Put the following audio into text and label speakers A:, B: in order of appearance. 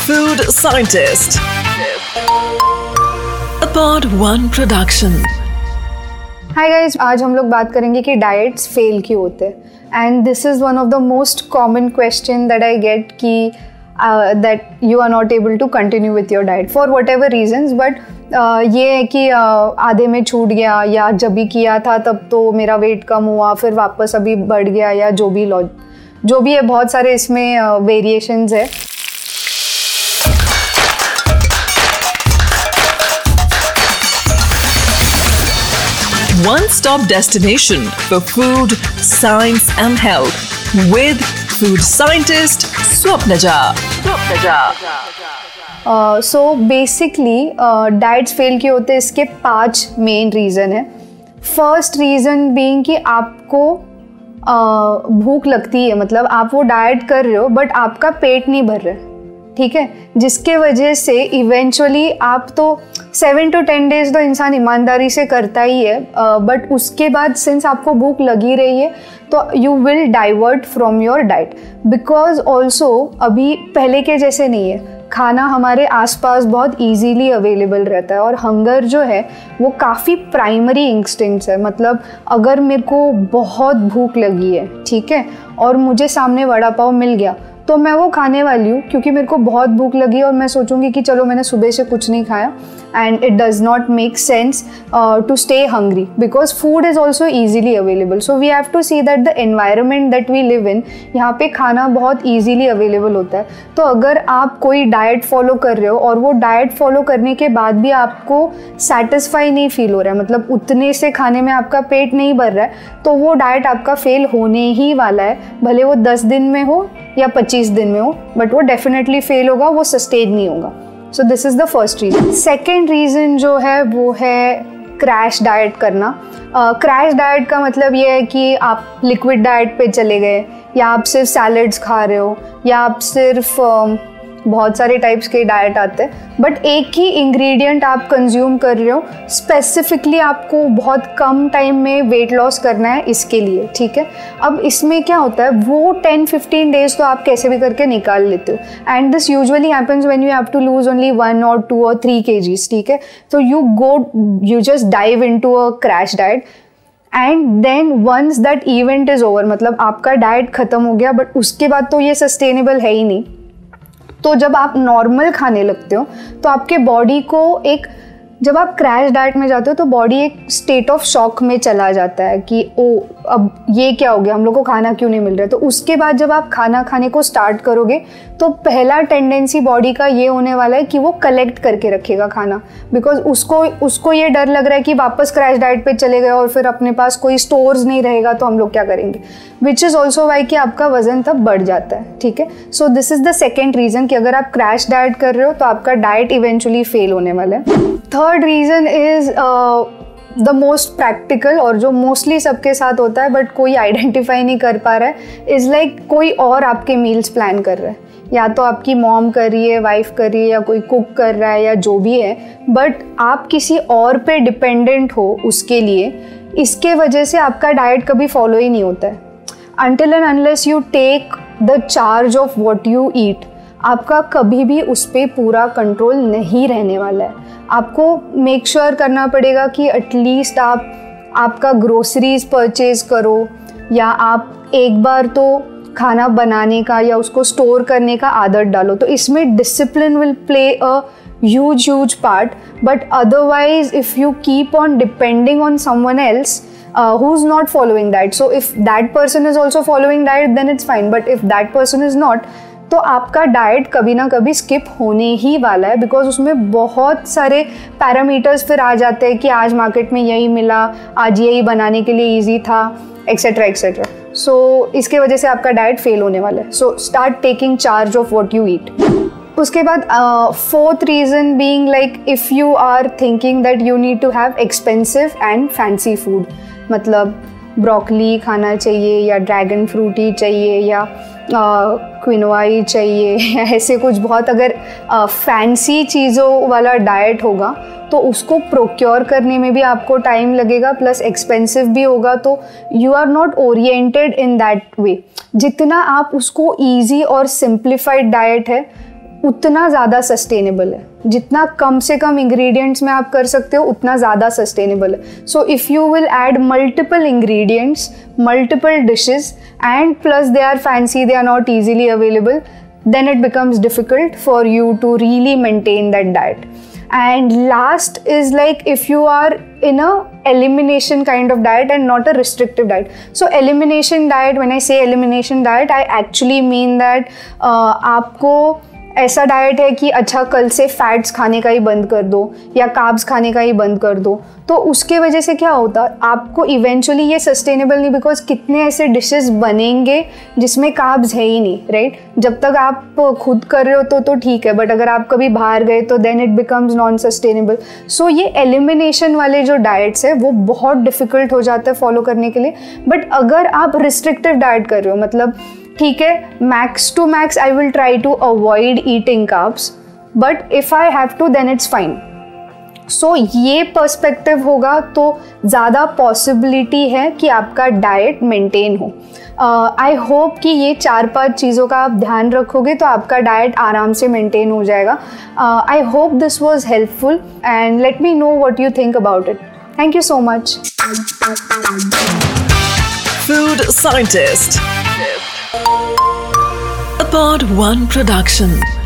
A: Food Scientist. A Pod One Production.
B: Hi guys आज हम लोग बात करेंगे कि डाइट्स फेल क्यों होते हैं and this is one of the most common question that I get कि that you are not able to continue with your diet for whatever reasons but ये है कि uh, आधे में छूट गया या जब भी किया था तब तो मेरा वेट कम हुआ फिर वापस अभी बढ़ गया या जो भी लॉ जो भी है बहुत सारे इसमें वेरिएशंस uh, है
A: One stop destination for food, science, and health with food scientist Swapnaja. Swapnaja.
B: So basically diets fail क्यों होते हैं इसके पाँच मेन रीज़न है फ़र्स्ट रीज़न बीइंग कि आपको uh, भूख लगती है मतलब आप वो डाइट कर रहे हो बट आपका पेट नहीं भर रहा ठीक है? जिसके वजह से इवेंचुअली आप तो सेवन टू टेन डेज़ तो इंसान ईमानदारी से करता ही है बट उसके बाद सिंस आपको भूख लगी रही है तो you will divert from your diet because also अभी पहले के जैसे नहीं है। खाना हमारे आसपास बहुत इजीली अवेलेबल रहता है और हंगर जो है, वो काफ़ी प्राइमरी इंस्टिंक्ट्स है। मतलब अगर मेरे को बहुत भूख लगी है, ठीक है, और मुझे सामने वड़ा पाव मिल गया तो मैं वो खाने वाली हूँ, क्योंकि मेरे को बहुत भूख लगी और मैं सोचूँगी कि चलो मैंने सुबह से कुछ नहीं खाया। And it does not make sense to stay hungry because food is also easily available so we have to see that the environment that we live in यहाँ पे खाना बहुत ईजिली अवेलेबल होता है तो अगर आप कोई डाइट फॉलो कर रहे हो और वो डाइट फॉलो करने के बाद भी आपको सेटिस्फाई नहीं फील हो रहा है मतलब उतने से खाने में आपका पेट नहीं भर रहा है तो वो डाइट आपका फेल होने ही वाला है भले वो दस दिन में हो या पच्चीस दिन में हो बट वो डेफिनेटली फेल होगा वो सस्टेन नहीं होगा so this is the first reason second reason जो है वो है क्रैश डाइट करना. क्रैश uh, डाइट का मतलब ये है कि आप लिक्विड डाइट पे चले गए या आप सिर्फ़ सैलड्स खा रहे हो या आप सिर्फ़ uh, बहुत सारे टाइप्स के डाइट आते हैं बट एक ही इंग्रेडिएंट आप कंज्यूम कर रहे हो स्पेसिफिकली आपको बहुत कम टाइम में वेट लॉस करना है इसके लिए, ठीक है? अब इसमें क्या होता है, वो 10-15 डेज़ तो आप कैसे भी करके निकाल लेते हो and this usually happens when you have to lose only one और टू और थ्री के ठीक है? तो you go you just dive into a crash diet and then once that event is over मतलब आपका डाइट ख़त्म हो गया बट उसके बाद तो ये सस्टेनेबल है ही नहीं। तो जब आप नॉर्मल खाने लगते हो तो आपके बॉडी को एक जब आप क्रैश डाइट में जाते हो तो बॉडी एक स्टेट ऑफ़ शॉक में चला जाता है कि ओ अब ये क्या हो गया? हम लोग को खाना क्यों नहीं मिल रहा है? तो उसके बाद जब आप खाना खाने को स्टार्ट करोगे तो पहला टेंडेंसी बॉडी का ये होने वाला है कि वो कलेक्ट करके रखेगा खाना। बिकॉज़ उसको उसको ये डर लग रहा है कि वापस क्रैश डाइट पे चले गए और फिर अपने पास कोई स्टोर्स नहीं रहेगा तो हम लोग क्या करेंगे? विच इज़ ऑल्सो वाई कि आपका वज़न तब बढ़ जाता है, ठीक है? So this is the second reason कि अगर आप क्रैश डाइट कर रहे हो तो आपका डाइट इवेंचुअली फेल होने वाला है। Third reason is the most practical और जो मोस्टली सबके साथ होता है बट कोई आइडेंटिफाई नहीं कर पा रहा है इज़ लाइक like कोई और आपके मील्स प्लान कर रहा है। या तो आपकी मॉम कर रही है वाइफ कर रही है, या कोई कुक कर रहा है, या जो भी है बट आप किसी और पे डिपेंडेंट हो उसके लिए, इसके वजह से आपका डाइट कभी फॉलो ही नहीं होता है। Until and unless you take the charge of what you eat आपका कभी भी उस पर पूरा कंट्रोल नहीं रहने वाला है। आपको मेक श्योर sure करना पड़ेगा कि एटलीस्ट आप आपका ग्रोसरीज परचेज करो या आप एक बार तो खाना बनाने का या उसको स्टोर करने का आदत डालो। तो इसमें discipline will play a huge huge part but otherwise if you keep on depending on someone else uh, who's not following that so if that person is also following diet then it's fine but if that person is not तो आपका diet कभी ना कभी skip होने ही वाला है because उसमें बहुत सारे पैरामीटर्स फिर आ जाते हैं कि आज मार्केट में यही मिला, आज यही बनाने के लिए ईजी था एक्सेट्रा एक्सेट्रा सो इसके वजह से आपका डाइट फेल होने वाला है. So start taking charge of what you eat उसके बाद fourth reason being like if you are thinking that you need to have expensive and fancy food मतलब ब्रोकली खाना चाहिए या ड्रैगन फ्रूट ही चाहिए या क्विनोआ ही चाहिए या ऐसे कुछ बहुत अगर फैंसी चीज़ों वाला डाइट होगा तो उसको प्रोक्योर करने में भी आपको टाइम लगेगा, प्लस एक्सपेंसिव भी होगा तो you are not oriented in that way. जितना आप उसको ईजी और सिंप्लीफाइड डाइट है उतना ज़्यादा सस्टेनेबल है। जितना कम से कम इंग्रेडिएंट्स में आप कर सकते हो, उतना ज़्यादा सस्टेनेबल है। So if you will add multiple ingredients multiple dishes and plus they are fancy they are not easily available then it becomes difficult for you to really maintain that diet and last is like if you are in a elimination kind of diet and not a restrictive diet so elimination diet when I say elimination diet I actually mean that आपको ऐसा diet है कि अच्छा कल से fats खाने का ही बंद कर दो या काब्स खाने का ही बंद कर दो। तो उसके वजह से क्या होता, आपको इवेंचुअली ये सस्टेनेबल नहीं बिकॉज़ कितने ऐसे डिशेस बनेंगे जिसमें काब्स है ही नहीं राइट right? जब तक आप खुद कर रहे हो तो तो ठीक है बट अगर आप कभी बाहर गए तो then it becomes non sustainable so ये एलिमिनेशन वाले जो डाइट्स है, वो बहुत डिफ़िकल्ट हो जाता है फॉलो करने के लिए। बट अगर आप रिस्ट्रिक्टिव डाइट कर रहे हो मतलब ठीक है max to max I will try to avoid eating carbs but if I have to then it's fine so ये पर्सपेक्टिव होगा तो ज़्यादा पॉसिबिलिटी है कि आपका डाइट मेंटेन हो। आई uh, होप कि ये चार पाँच चीज़ों का आप ध्यान रखोगे तो आपका डाइट आराम से मेंटेन हो जाएगा। I hope this was helpful and let me know what you think about it thank you so much
A: food scientist Pod One Production.